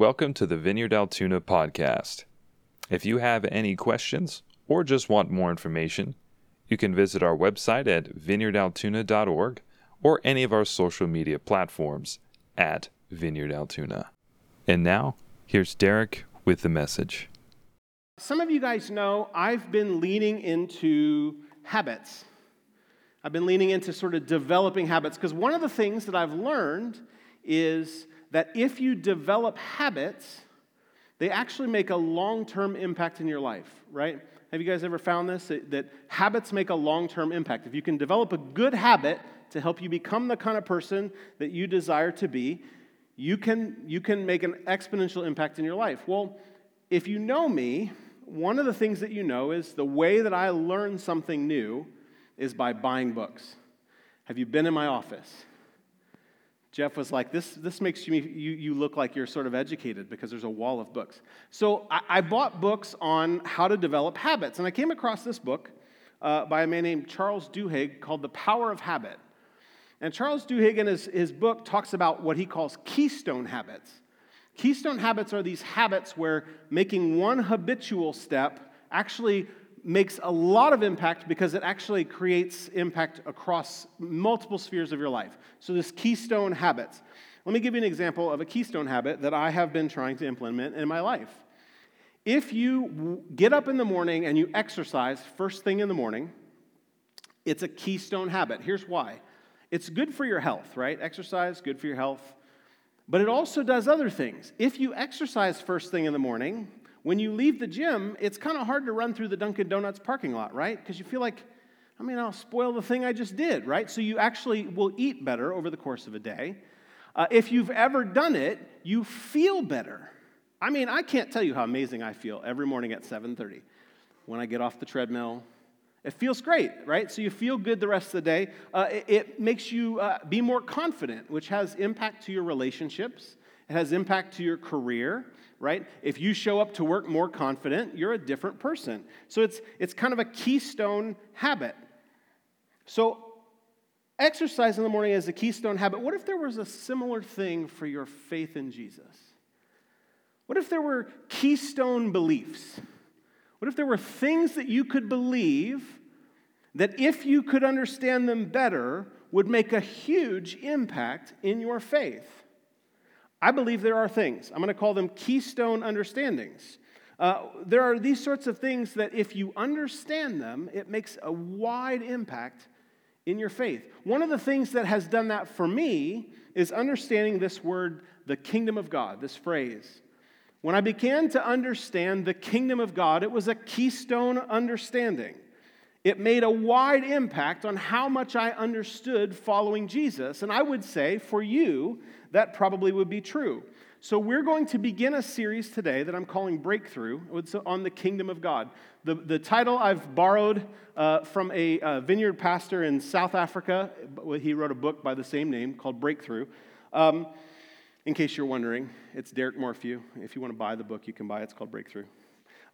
Welcome to the Vineyard Altoona podcast. If you have any questions or just want more information, you can visit our website at vineyardaltoona.org or any of our social media platforms at Vineyard Altoona. And now, here's Derek with the message. Some of you guys know I've been leaning into habits. I've been leaning into sort of developing habits because one of the things that I've learned is that if you develop habits, they actually make a long term impact in your life, right? Have you guys ever found this? That, habits make a long term impact. If you can develop a good habit to help you become the kind of person that you desire to be, you can, you can make an exponential impact in your life. Well, if you know me, one of the things that you know is the way that I learn something new is by buying books. Have you been in my office? Jeff was like, This, this makes you, you, you look like you're sort of educated because there's a wall of books. So I, I bought books on how to develop habits, and I came across this book uh, by a man named Charles Duhigg called The Power of Habit. And Charles Duhigg in his, his book talks about what he calls keystone habits. Keystone habits are these habits where making one habitual step actually makes a lot of impact because it actually creates impact across multiple spheres of your life. So, this keystone habits. Let me give you an example of a keystone habit that I have been trying to implement in my life. If you get up in the morning and you exercise first thing in the morning, it's a keystone habit. Here's why it's good for your health, right? Exercise, good for your health. But it also does other things. If you exercise first thing in the morning, when you leave the gym, it's kind of hard to run through the Dunkin' Donuts parking lot, right? Because you feel like, I mean, I'll spoil the thing I just did, right? So you actually will eat better over the course of a day. Uh, if you've ever done it, you feel better. I mean, I can't tell you how amazing I feel every morning at 7:30 when I get off the treadmill. It feels great, right? So you feel good the rest of the day. Uh, it, it, makes you uh, be more confident, which has impact to your relationships. It has impact to your career right? If you show up to work more confident, you're a different person. So it's, it's kind of a keystone habit. So exercise in the morning is a keystone habit. What if there was a similar thing for your faith in Jesus? What if there were keystone beliefs? What if there were things that you could believe that if you could understand them better would make a huge impact in your faith? I believe there are things. I'm going to call them keystone understandings. Uh, there are these sorts of things that if you understand them, it makes a wide impact in your faith. One of the things that has done that for me is understanding this word, the kingdom of God, this phrase. When I began to understand the kingdom of God, it was a keystone understanding. It made a wide impact on how much I understood following Jesus. And I would say for you, that probably would be true. So, we're going to begin a series today that I'm calling Breakthrough it's on the kingdom of God. The, the title I've borrowed uh, from a uh, vineyard pastor in South Africa. He wrote a book by the same name called Breakthrough. Um, in case you're wondering, it's Derek Morphew. If you want to buy the book, you can buy it. It's called Breakthrough.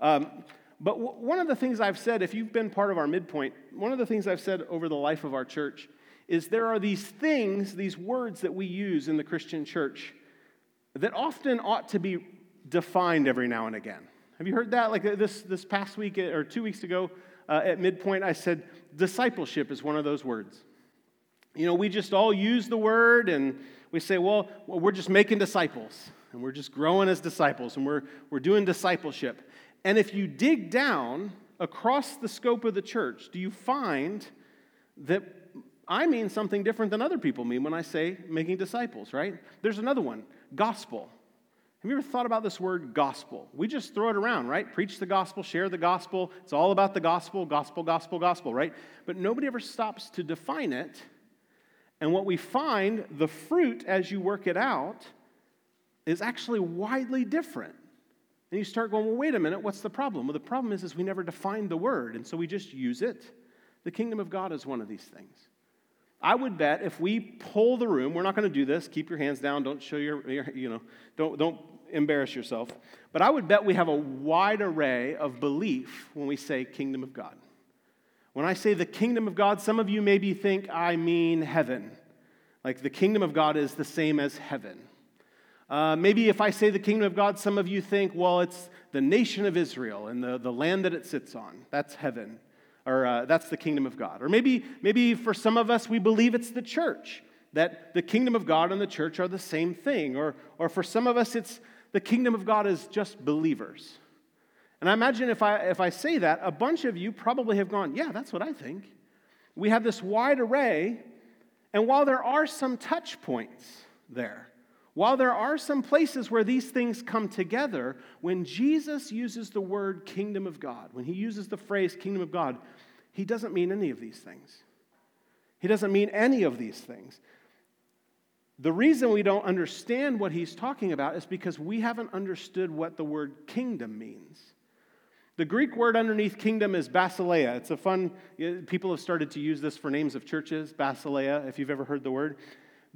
Um, but w- one of the things I've said, if you've been part of our midpoint, one of the things I've said over the life of our church is there are these things, these words that we use in the Christian church that often ought to be defined every now and again. Have you heard that? Like uh, this, this past week uh, or two weeks ago uh, at midpoint, I said discipleship is one of those words. You know, we just all use the word and we say, well, well we're just making disciples and we're just growing as disciples and we're, we're doing discipleship. And if you dig down across the scope of the church, do you find that I mean something different than other people mean when I say making disciples, right? There's another one gospel. Have you ever thought about this word gospel? We just throw it around, right? Preach the gospel, share the gospel. It's all about the gospel, gospel, gospel, gospel, right? But nobody ever stops to define it. And what we find, the fruit as you work it out, is actually widely different. And you start going, well, wait a minute, what's the problem? Well, the problem is, is we never defined the word, and so we just use it. The kingdom of God is one of these things. I would bet if we pull the room, we're not going to do this. Keep your hands down. Don't show your, your, you know, don't, don't embarrass yourself. But I would bet we have a wide array of belief when we say kingdom of God. When I say the kingdom of God, some of you maybe think I mean heaven. Like the kingdom of God is the same as heaven. Uh, maybe if I say the kingdom of God, some of you think, well, it's the nation of Israel and the, the land that it sits on. That's heaven, or uh, that's the kingdom of God. Or maybe, maybe for some of us, we believe it's the church, that the kingdom of God and the church are the same thing. Or, or for some of us, it's the kingdom of God is just believers. And I imagine if I, if I say that, a bunch of you probably have gone, yeah, that's what I think. We have this wide array, and while there are some touch points there, while there are some places where these things come together, when Jesus uses the word kingdom of God, when he uses the phrase kingdom of God, he doesn't mean any of these things. He doesn't mean any of these things. The reason we don't understand what he's talking about is because we haven't understood what the word kingdom means. The Greek word underneath kingdom is basileia. It's a fun, people have started to use this for names of churches, basileia, if you've ever heard the word.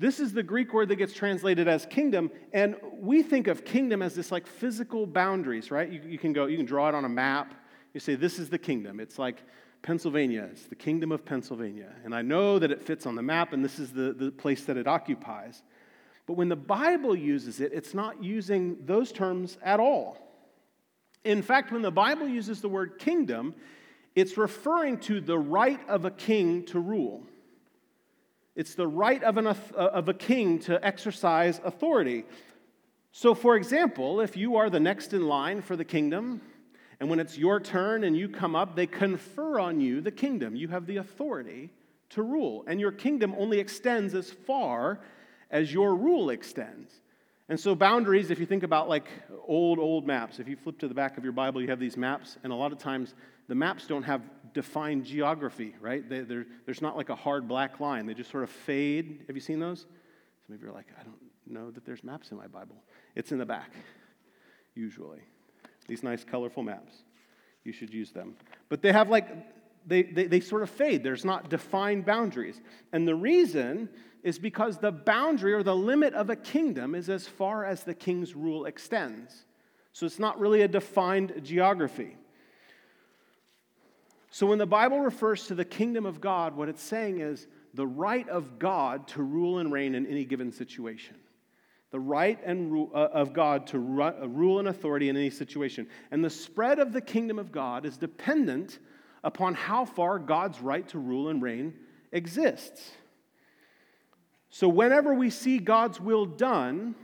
This is the Greek word that gets translated as kingdom, and we think of kingdom as this like physical boundaries, right? You, you can go, you can draw it on a map. You say, this is the kingdom. It's like Pennsylvania, it's the kingdom of Pennsylvania. And I know that it fits on the map, and this is the, the place that it occupies. But when the Bible uses it, it's not using those terms at all. In fact, when the Bible uses the word kingdom, it's referring to the right of a king to rule. It's the right of, an, uh, of a king to exercise authority. So, for example, if you are the next in line for the kingdom, and when it's your turn and you come up, they confer on you the kingdom. You have the authority to rule. And your kingdom only extends as far as your rule extends. And so, boundaries, if you think about like old, old maps, if you flip to the back of your Bible, you have these maps, and a lot of times the maps don't have defined geography, right? They, there's not like a hard black line, they just sort of fade. Have you seen those? Some of you are like, I don't know that there's maps in my Bible. It's in the back, usually these nice colorful maps. You should use them. But they have like, they, they, they sort of fade. There's not defined boundaries. And the reason is because the boundary or the limit of a kingdom is as far as the king's rule extends. So it's not really a defined geography. So when the Bible refers to the kingdom of God, what it's saying is the right of God to rule and reign in any given situation the right and rule, uh, of God to ru- uh, rule and authority in any situation. And the spread of the kingdom of God is dependent upon how far God's right to rule and reign exists. So, whenever we see God's will done,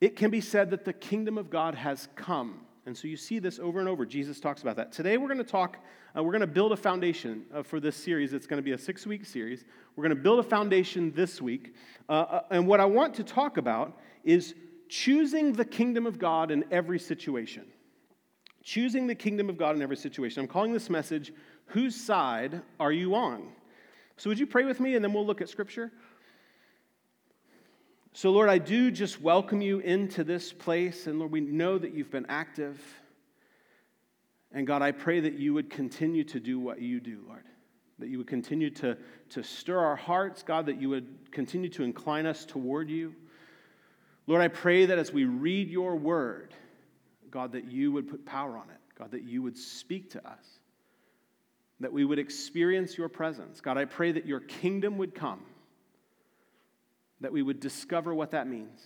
it can be said that the kingdom of God has come. And so you see this over and over. Jesus talks about that. Today we're going to talk, uh, we're going to build a foundation uh, for this series. It's going to be a six week series. We're going to build a foundation this week. Uh, uh, and what I want to talk about is choosing the kingdom of God in every situation. Choosing the kingdom of God in every situation. I'm calling this message, Whose Side Are You On? So would you pray with me and then we'll look at scripture? So, Lord, I do just welcome you into this place. And Lord, we know that you've been active. And God, I pray that you would continue to do what you do, Lord. That you would continue to, to stir our hearts, God, that you would continue to incline us toward you. Lord, I pray that as we read your word, God, that you would put power on it. God, that you would speak to us, that we would experience your presence. God, I pray that your kingdom would come that we would discover what that means.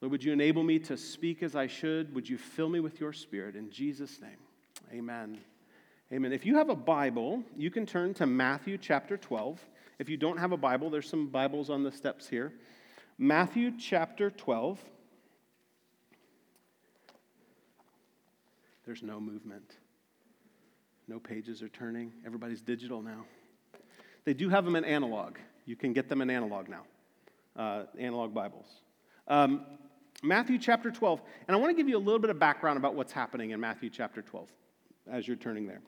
Lord, would you enable me to speak as I should? Would you fill me with your spirit? In Jesus' name, amen. Amen. If you have a Bible, you can turn to Matthew chapter 12. If you don't have a Bible, there's some Bibles on the steps here. Matthew chapter 12. There's no movement. No pages are turning. Everybody's digital now. They do have them in analog. You can get them in analog now, uh, analog Bibles. Um, Matthew chapter 12. And I want to give you a little bit of background about what's happening in Matthew chapter 12 as you're turning there.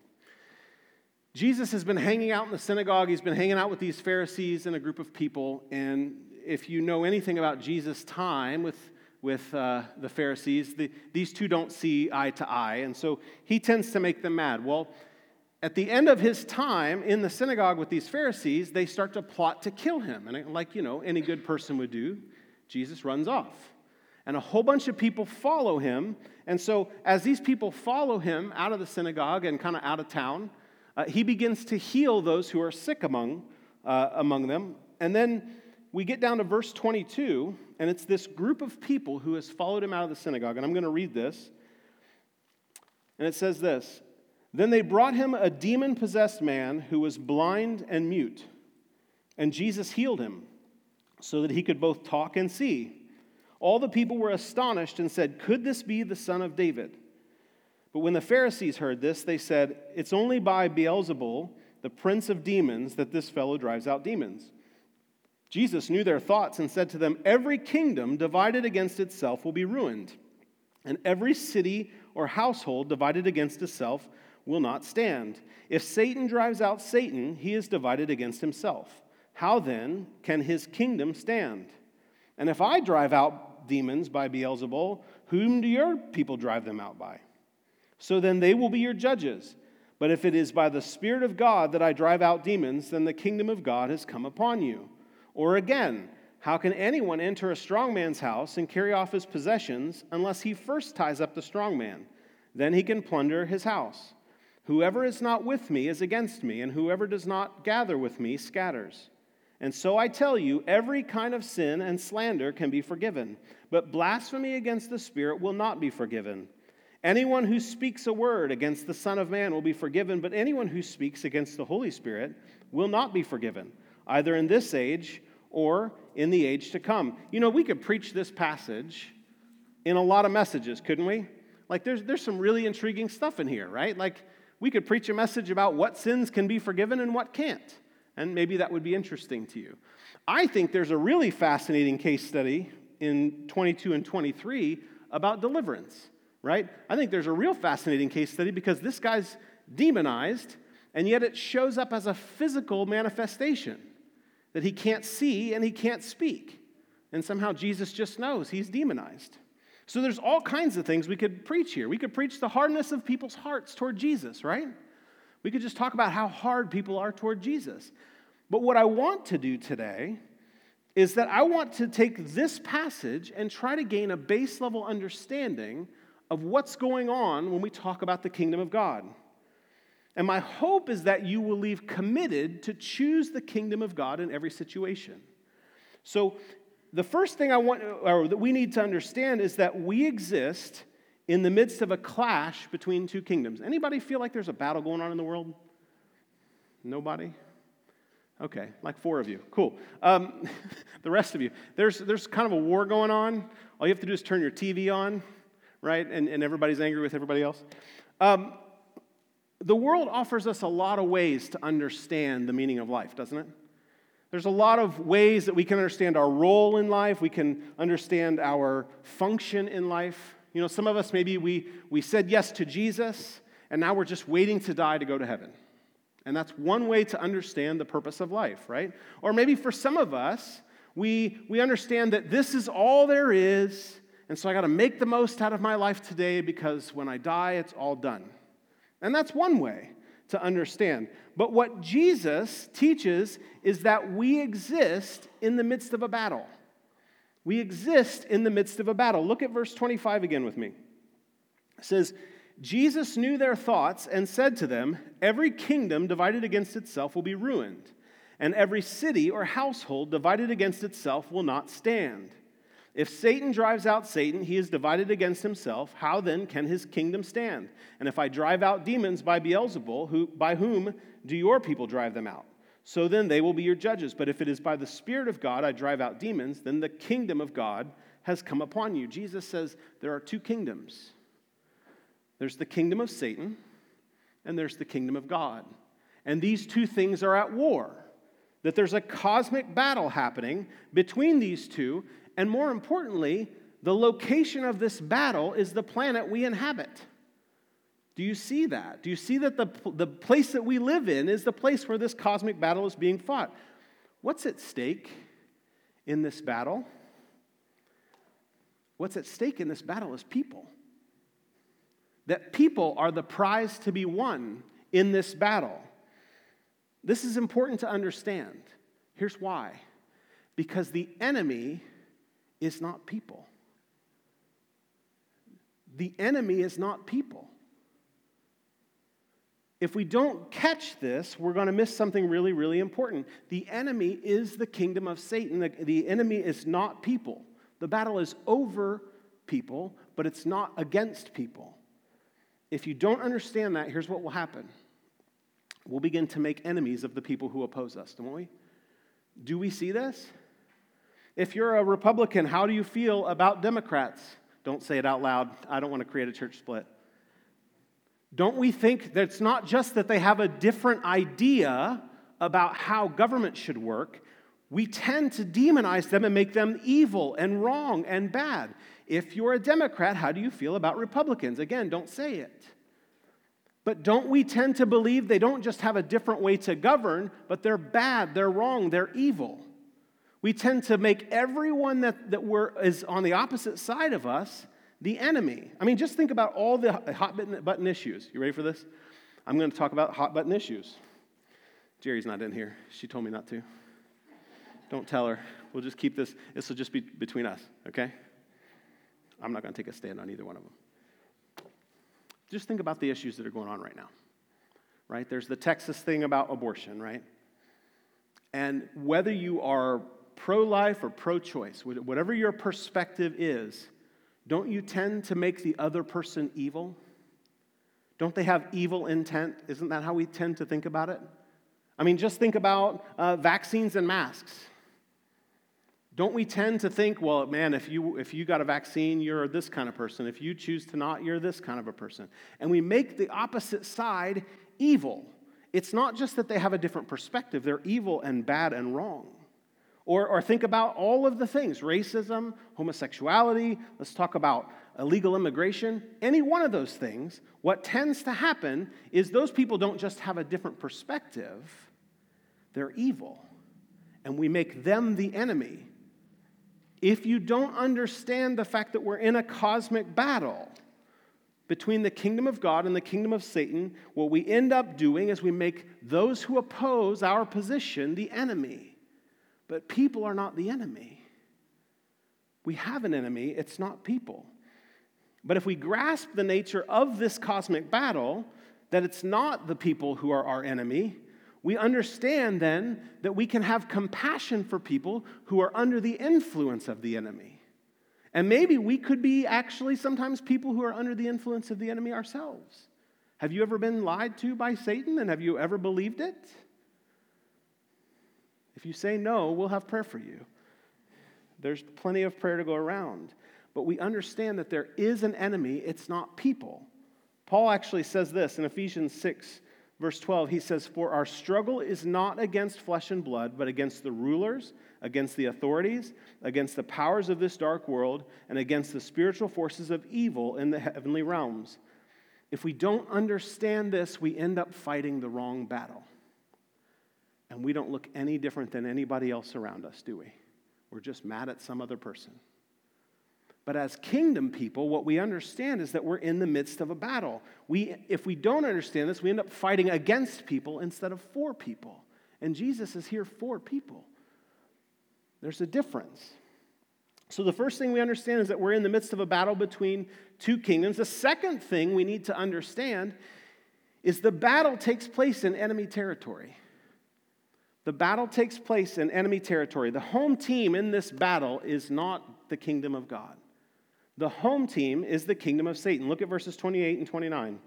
Jesus has been hanging out in the synagogue. He's been hanging out with these Pharisees and a group of people. And if you know anything about Jesus' time with, with uh, the Pharisees, the, these two don't see eye to eye. And so he tends to make them mad. Well, at the end of his time in the synagogue with these Pharisees, they start to plot to kill him. And like, you know, any good person would do, Jesus runs off. And a whole bunch of people follow him. And so, as these people follow him out of the synagogue and kind of out of town, uh, he begins to heal those who are sick among, uh, among them. And then we get down to verse 22, And it's this group of people who has followed him out of the synagogue. And I'm going to read this. And it says this Then they brought him a demon possessed man who was blind and mute. And Jesus healed him so that he could both talk and see. All the people were astonished and said, Could this be the son of David? But when the Pharisees heard this, they said, It's only by Beelzebul, the prince of demons, that this fellow drives out demons. Jesus knew their thoughts and said to them, Every kingdom divided against itself will be ruined, and every city or household divided against itself will not stand. If Satan drives out Satan, he is divided against himself. How then can his kingdom stand? And if I drive out demons by Beelzebul, whom do your people drive them out by? So then they will be your judges. But if it is by the Spirit of God that I drive out demons, then the kingdom of God has come upon you. Or again, how can anyone enter a strong man's house and carry off his possessions unless he first ties up the strong man? Then he can plunder his house. Whoever is not with me is against me, and whoever does not gather with me scatters. And so I tell you, every kind of sin and slander can be forgiven, but blasphemy against the Spirit will not be forgiven. Anyone who speaks a word against the Son of Man will be forgiven, but anyone who speaks against the Holy Spirit will not be forgiven, either in this age or in the age to come. You know, we could preach this passage in a lot of messages, couldn't we? Like, there's, there's some really intriguing stuff in here, right? Like, we could preach a message about what sins can be forgiven and what can't. And maybe that would be interesting to you. I think there's a really fascinating case study in 22 and 23 about deliverance, right? I think there's a real fascinating case study because this guy's demonized, and yet it shows up as a physical manifestation that he can't see and he can't speak. And somehow Jesus just knows he's demonized. So there's all kinds of things we could preach here. We could preach the hardness of people's hearts toward Jesus, right? We could just talk about how hard people are toward Jesus. But what I want to do today is that I want to take this passage and try to gain a base level understanding of what's going on when we talk about the kingdom of God. And my hope is that you will leave committed to choose the kingdom of God in every situation. So, the first thing I want, or that we need to understand, is that we exist in the midst of a clash between two kingdoms. Anybody feel like there's a battle going on in the world? Nobody? Okay, like four of you. Cool. Um, the rest of you, there's, there's kind of a war going on. All you have to do is turn your TV on, right? And, and everybody's angry with everybody else. Um, the world offers us a lot of ways to understand the meaning of life, doesn't it? There's a lot of ways that we can understand our role in life, we can understand our function in life. You know, some of us maybe we, we said yes to Jesus, and now we're just waiting to die to go to heaven. And that's one way to understand the purpose of life, right? Or maybe for some of us, we, we understand that this is all there is, and so I got to make the most out of my life today because when I die, it's all done. And that's one way to understand. But what Jesus teaches is that we exist in the midst of a battle. We exist in the midst of a battle. Look at verse 25 again with me. It says, Jesus knew their thoughts and said to them, Every kingdom divided against itself will be ruined, and every city or household divided against itself will not stand. If Satan drives out Satan, he is divided against himself. How then can his kingdom stand? And if I drive out demons by Beelzebul, who, by whom do your people drive them out? So then they will be your judges. But if it is by the Spirit of God I drive out demons, then the kingdom of God has come upon you. Jesus says there are two kingdoms there's the kingdom of Satan, and there's the kingdom of God. And these two things are at war. That there's a cosmic battle happening between these two, and more importantly, the location of this battle is the planet we inhabit. Do you see that? Do you see that the, the place that we live in is the place where this cosmic battle is being fought? What's at stake in this battle? What's at stake in this battle is people. That people are the prize to be won in this battle. This is important to understand. Here's why because the enemy is not people. The enemy is not people. If we don't catch this, we're going to miss something really, really important. The enemy is the kingdom of Satan. The, the enemy is not people. The battle is over people, but it's not against people. If you don't understand that, here's what will happen we'll begin to make enemies of the people who oppose us, don't we? Do we see this? If you're a Republican, how do you feel about Democrats? Don't say it out loud. I don't want to create a church split. Don't we think that it's not just that they have a different idea about how government should work? We tend to demonize them and make them evil and wrong and bad. If you're a Democrat, how do you feel about Republicans? Again, don't say it. But don't we tend to believe they don't just have a different way to govern, but they're bad, they're wrong, they're evil? We tend to make everyone that, that we're, is on the opposite side of us the enemy. I mean, just think about all the hot button issues. You ready for this? I'm going to talk about hot button issues. Jerry's not in here. She told me not to. Don't tell her. We'll just keep this, this will just be between us, okay? I'm not going to take a stand on either one of them. Just think about the issues that are going on right now, right? There's the Texas thing about abortion, right? And whether you are pro life or pro choice, whatever your perspective is, don't you tend to make the other person evil? Don't they have evil intent? Isn't that how we tend to think about it? I mean, just think about uh, vaccines and masks. Don't we tend to think, well, man, if you, if you got a vaccine, you're this kind of person. If you choose to not, you're this kind of a person. And we make the opposite side evil. It's not just that they have a different perspective, they're evil and bad and wrong. Or, or think about all of the things racism, homosexuality, let's talk about illegal immigration. Any one of those things, what tends to happen is those people don't just have a different perspective, they're evil. And we make them the enemy if you don't understand the fact that we're in a cosmic battle between the kingdom of God and the kingdom of Satan, what we end up doing is we make those who oppose our position the enemy. But people are not the enemy. We have an enemy, it's not people. But if we grasp the nature of this cosmic battle, that it's not the people who are our enemy, we understand then that we can have compassion for people who are under the influence of the enemy. And maybe we could be actually sometimes people who are under the influence of the enemy ourselves. Have you ever been lied to by Satan and have you ever believed it? If you say no, we'll have prayer for you. There's plenty of prayer to go around. But we understand that there is an enemy, it's not people. Paul actually says this in Ephesians 6 verse 12, he says, For our struggle is not against flesh and blood, but against the rulers, against the authorities, against the powers of this dark world, and against the spiritual forces of evil in the heavenly realms. If we don't understand this, we end up fighting the wrong battle. And we don't look any different than anybody else around us, do we? We're just mad at some other person. But as kingdom people, what we understand is that we're in the midst of a battle. We, if we don't understand this, we end up fighting against people instead of for people. And Jesus is here for people. There's a difference. So, the first thing we understand is that we're in the midst of a battle between two kingdoms. The second thing we need to understand is the battle takes place in enemy territory. The battle takes place in enemy territory. The home team in this battle is not the kingdom of God. The home team is the kingdom of Satan. Look at verses 28 and 29.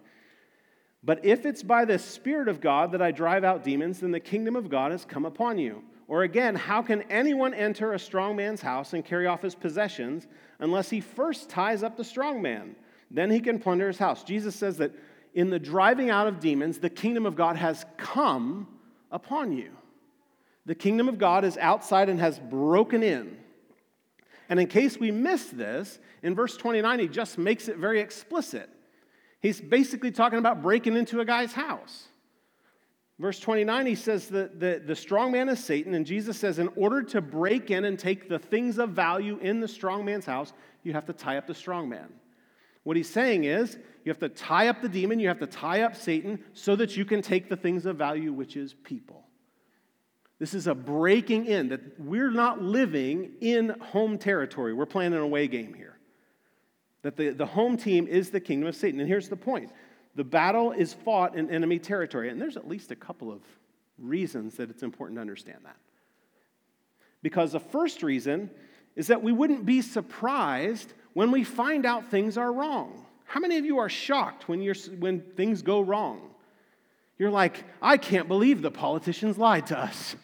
But if it's by the Spirit of God that I drive out demons, then the kingdom of God has come upon you. Or again, how can anyone enter a strong man's house and carry off his possessions unless he first ties up the strong man? Then he can plunder his house. Jesus says that in the driving out of demons, the kingdom of God has come upon you. The kingdom of God is outside and has broken in. And in case we miss this, in verse 29, he just makes it very explicit. He's basically talking about breaking into a guy's house. Verse 29, he says that the, the strong man is Satan, and Jesus says, in order to break in and take the things of value in the strong man's house, you have to tie up the strong man. What he's saying is, you have to tie up the demon, you have to tie up Satan, so that you can take the things of value, which is people. This is a breaking in, that we're not living in home territory. We're playing an away game here. That the, the home team is the kingdom of Satan. And here's the point the battle is fought in enemy territory. And there's at least a couple of reasons that it's important to understand that. Because the first reason is that we wouldn't be surprised when we find out things are wrong. How many of you are shocked when, you're, when things go wrong? You're like, I can't believe the politicians lied to us.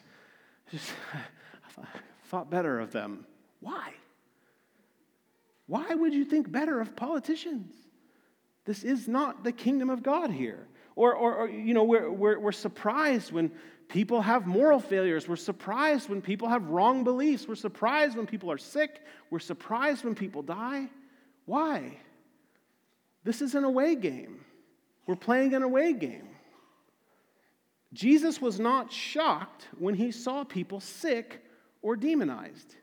Just, I thought better of them. Why? Why would you think better of politicians? This is not the kingdom of God here. Or, or, or you know, we're, we're, we're surprised when people have moral failures. We're surprised when people have wrong beliefs. We're surprised when people are sick. We're surprised when people die. Why? This is an away game. We're playing an away game. Jesus was not shocked when he saw people sick or demonized.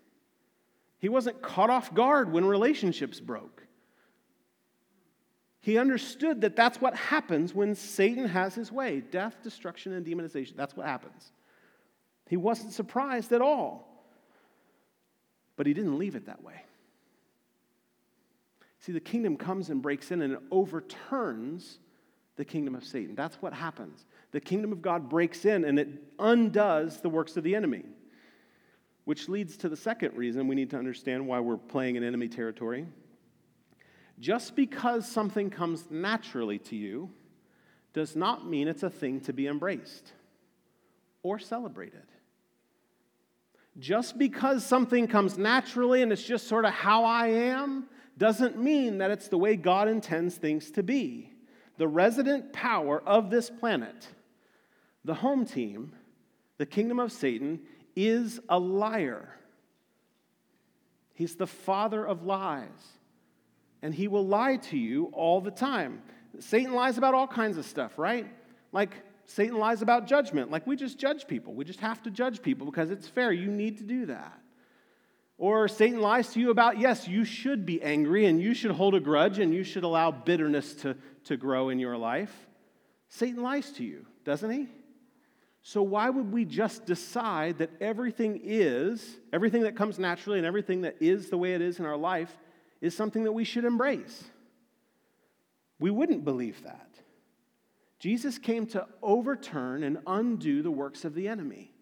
He wasn't caught off guard when relationships broke. He understood that that's what happens when Satan has his way death, destruction, and demonization. That's what happens. He wasn't surprised at all. But he didn't leave it that way. See, the kingdom comes and breaks in and it overturns the kingdom of Satan. That's what happens. The kingdom of God breaks in and it undoes the works of the enemy. Which leads to the second reason we need to understand why we're playing in enemy territory. Just because something comes naturally to you does not mean it's a thing to be embraced or celebrated. Just because something comes naturally and it's just sort of how I am doesn't mean that it's the way God intends things to be. The resident power of this planet, the home team, the kingdom of Satan, is a liar. He's the father of lies and he will lie to you all the time. Satan lies about all kinds of stuff, right? Like Satan lies about judgment. Like we just judge people. We just have to judge people because it's fair. You need to do that. Or Satan lies to you about, yes, you should be angry and you should hold a grudge and you should allow bitterness to, to grow in your life. Satan lies to you, doesn't he? So why would we just decide that everything is, everything that comes naturally and everything that is the way it is in our life is something that we should embrace. We wouldn't believe that. Jesus came to overturn and undo the works of the enemy,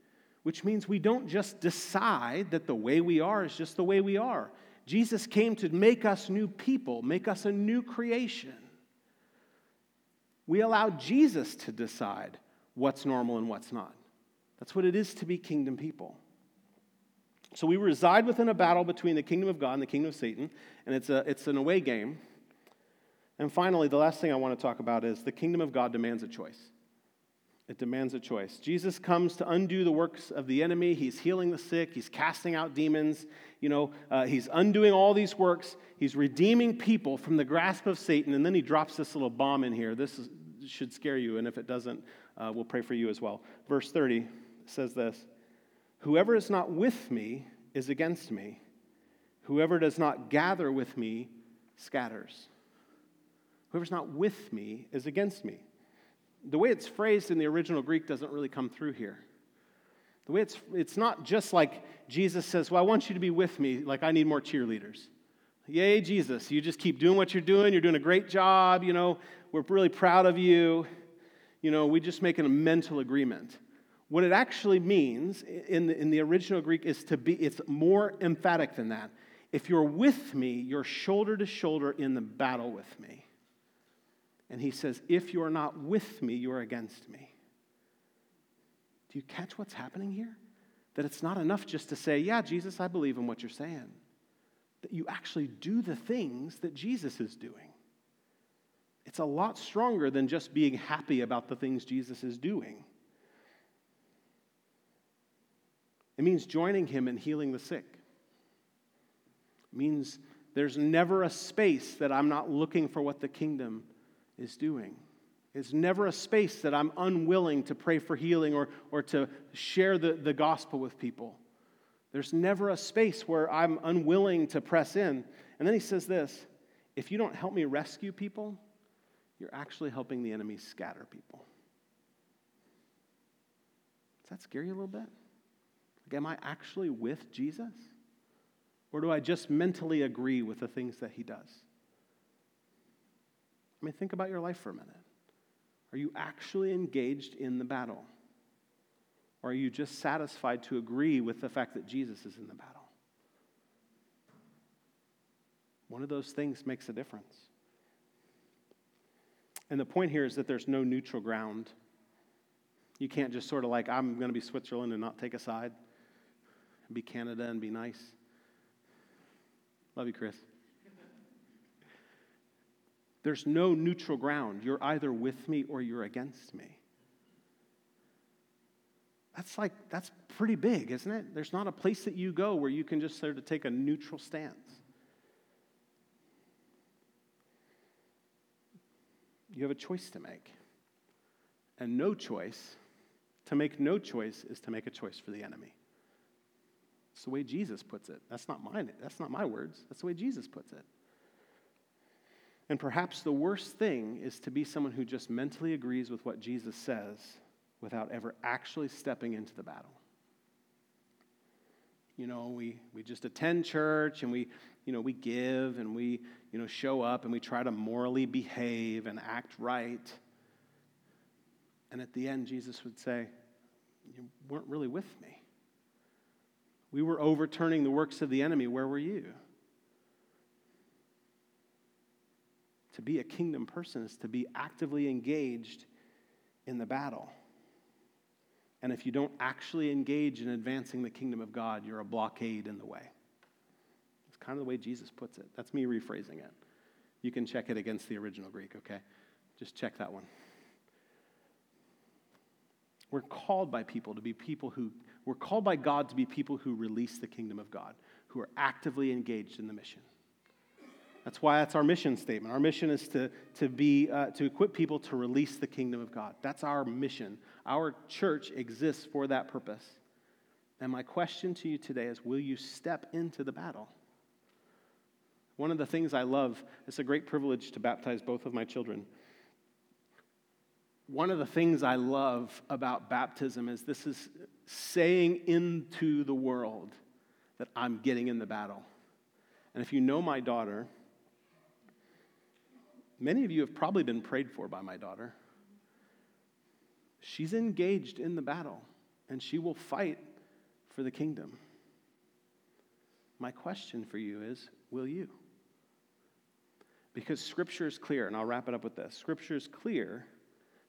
which means we don't just decide that the way we are is just the way we are. Jesus came to make us new people, make us a new creation. We allow Jesus to decide what's normal and what's not. That's what it is to be kingdom people. So we reside within a battle between the kingdom of God and the kingdom of Satan, and it's, a, it's an away game. And finally, the last thing I want to talk about is the kingdom of God demands a choice. It demands a choice. Jesus comes to undo the works of the enemy. He's healing the sick. He's casting out demons. You know, uh, he's undoing all these works. He's redeeming people from the grasp of Satan. And then he drops this little bomb in here. This is, should scare you. And if it doesn't, uh, we'll pray for you as well. Verse 30 says this Whoever is not with me is against me. Whoever does not gather with me scatters. Whoever's not with me is against me. The way it's phrased in the original Greek doesn't really come through here. The way it's, it's not just like Jesus says, Well, I want you to be with me, like I need more cheerleaders. Yay, Jesus, you just keep doing what you're doing. You're doing a great job. You know, we're really proud of you. You know, we just make a mental agreement. What it actually means in the, in the original Greek is to be, it's more emphatic than that. If you're with me, you're shoulder to shoulder in the battle with me. And he says, if you're not with me, you're against me. Do you catch what's happening here? That it's not enough just to say, yeah, Jesus, I believe in what you're saying. That you actually do the things that Jesus is doing. It's a lot stronger than just being happy about the things Jesus is doing. It means joining him in healing the sick. It means there's never a space that I'm not looking for what the kingdom is doing. It's never a space that I'm unwilling to pray for healing or, or to share the, the gospel with people. There's never a space where I'm unwilling to press in. And then he says this if you don't help me rescue people, you're actually helping the enemy scatter people. Does that scare you a little bit? Like, am I actually with Jesus? Or do I just mentally agree with the things that he does? I mean, think about your life for a minute. Are you actually engaged in the battle? Or are you just satisfied to agree with the fact that Jesus is in the battle? One of those things makes a difference. And the point here is that there's no neutral ground. You can't just sort of like, I'm going to be Switzerland and not take a side, be Canada and be nice. Love you, Chris. There's no neutral ground. You're either with me or you're against me. That's like, that's pretty big, isn't it? There's not a place that you go where you can just sort of take a neutral stance. You have a choice to make. And no choice, to make no choice, is to make a choice for the enemy. That's the way Jesus puts it. That's not mine. That's not my words. That's the way Jesus puts it. And perhaps the worst thing is to be someone who just mentally agrees with what Jesus says without ever actually stepping into the battle. You know, we, we just attend church and we, you know, we give and we, you know, show up and we try to morally behave and act right. And at the end, Jesus would say, You weren't really with me. We were overturning the works of the enemy. Where were you? To be a kingdom person is to be actively engaged in the battle. And if you don't actually engage in advancing the kingdom of God, you're a blockade in the way. It's kind of the way Jesus puts it. That's me rephrasing it. You can check it against the original Greek, okay? Just check that one. We're called by people to be people who, we're called by God to be people who release the kingdom of God, who are actively engaged in the mission. That's why that's our mission statement. Our mission is to, to, be, uh, to equip people to release the kingdom of God. That's our mission. Our church exists for that purpose. And my question to you today is will you step into the battle? One of the things I love, it's a great privilege to baptize both of my children. One of the things I love about baptism is this is saying into the world that I'm getting in the battle. And if you know my daughter, Many of you have probably been prayed for by my daughter. She's engaged in the battle, and she will fight for the kingdom. My question for you is will you? Because Scripture is clear, and I'll wrap it up with this Scripture is clear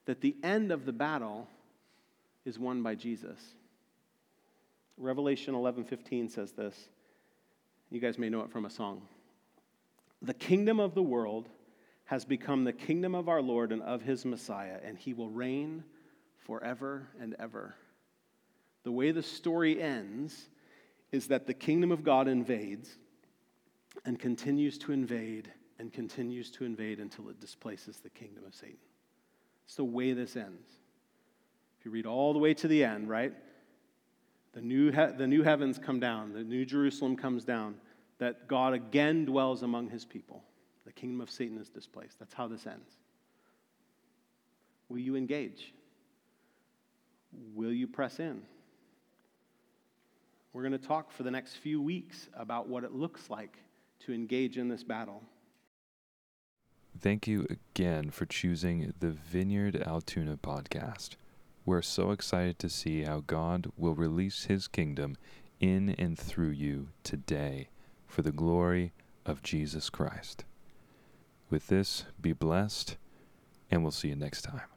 that the end of the battle is won by Jesus. Revelation 11:15 says this. You guys may know it from a song. The kingdom of the world has become the kingdom of our Lord and of his Messiah, and he will reign forever and ever. The way the story ends is that the kingdom of God invades and continues to invade and continues to invade until it displaces the kingdom of Satan. It's the way this ends. If you read all the way to the end, right? The new, he- the new heavens come down, the new Jerusalem comes down, that God again dwells among his people. The kingdom of Satan is displaced. That's how this ends. Will you engage? Will you press in? We're going to talk for the next few weeks about what it looks like to engage in this battle. Thank you again for choosing the Vineyard Altoona podcast. We're so excited to see how God will release his kingdom in and through you today for the glory of Jesus Christ. With this, be blessed, and we'll see you next time.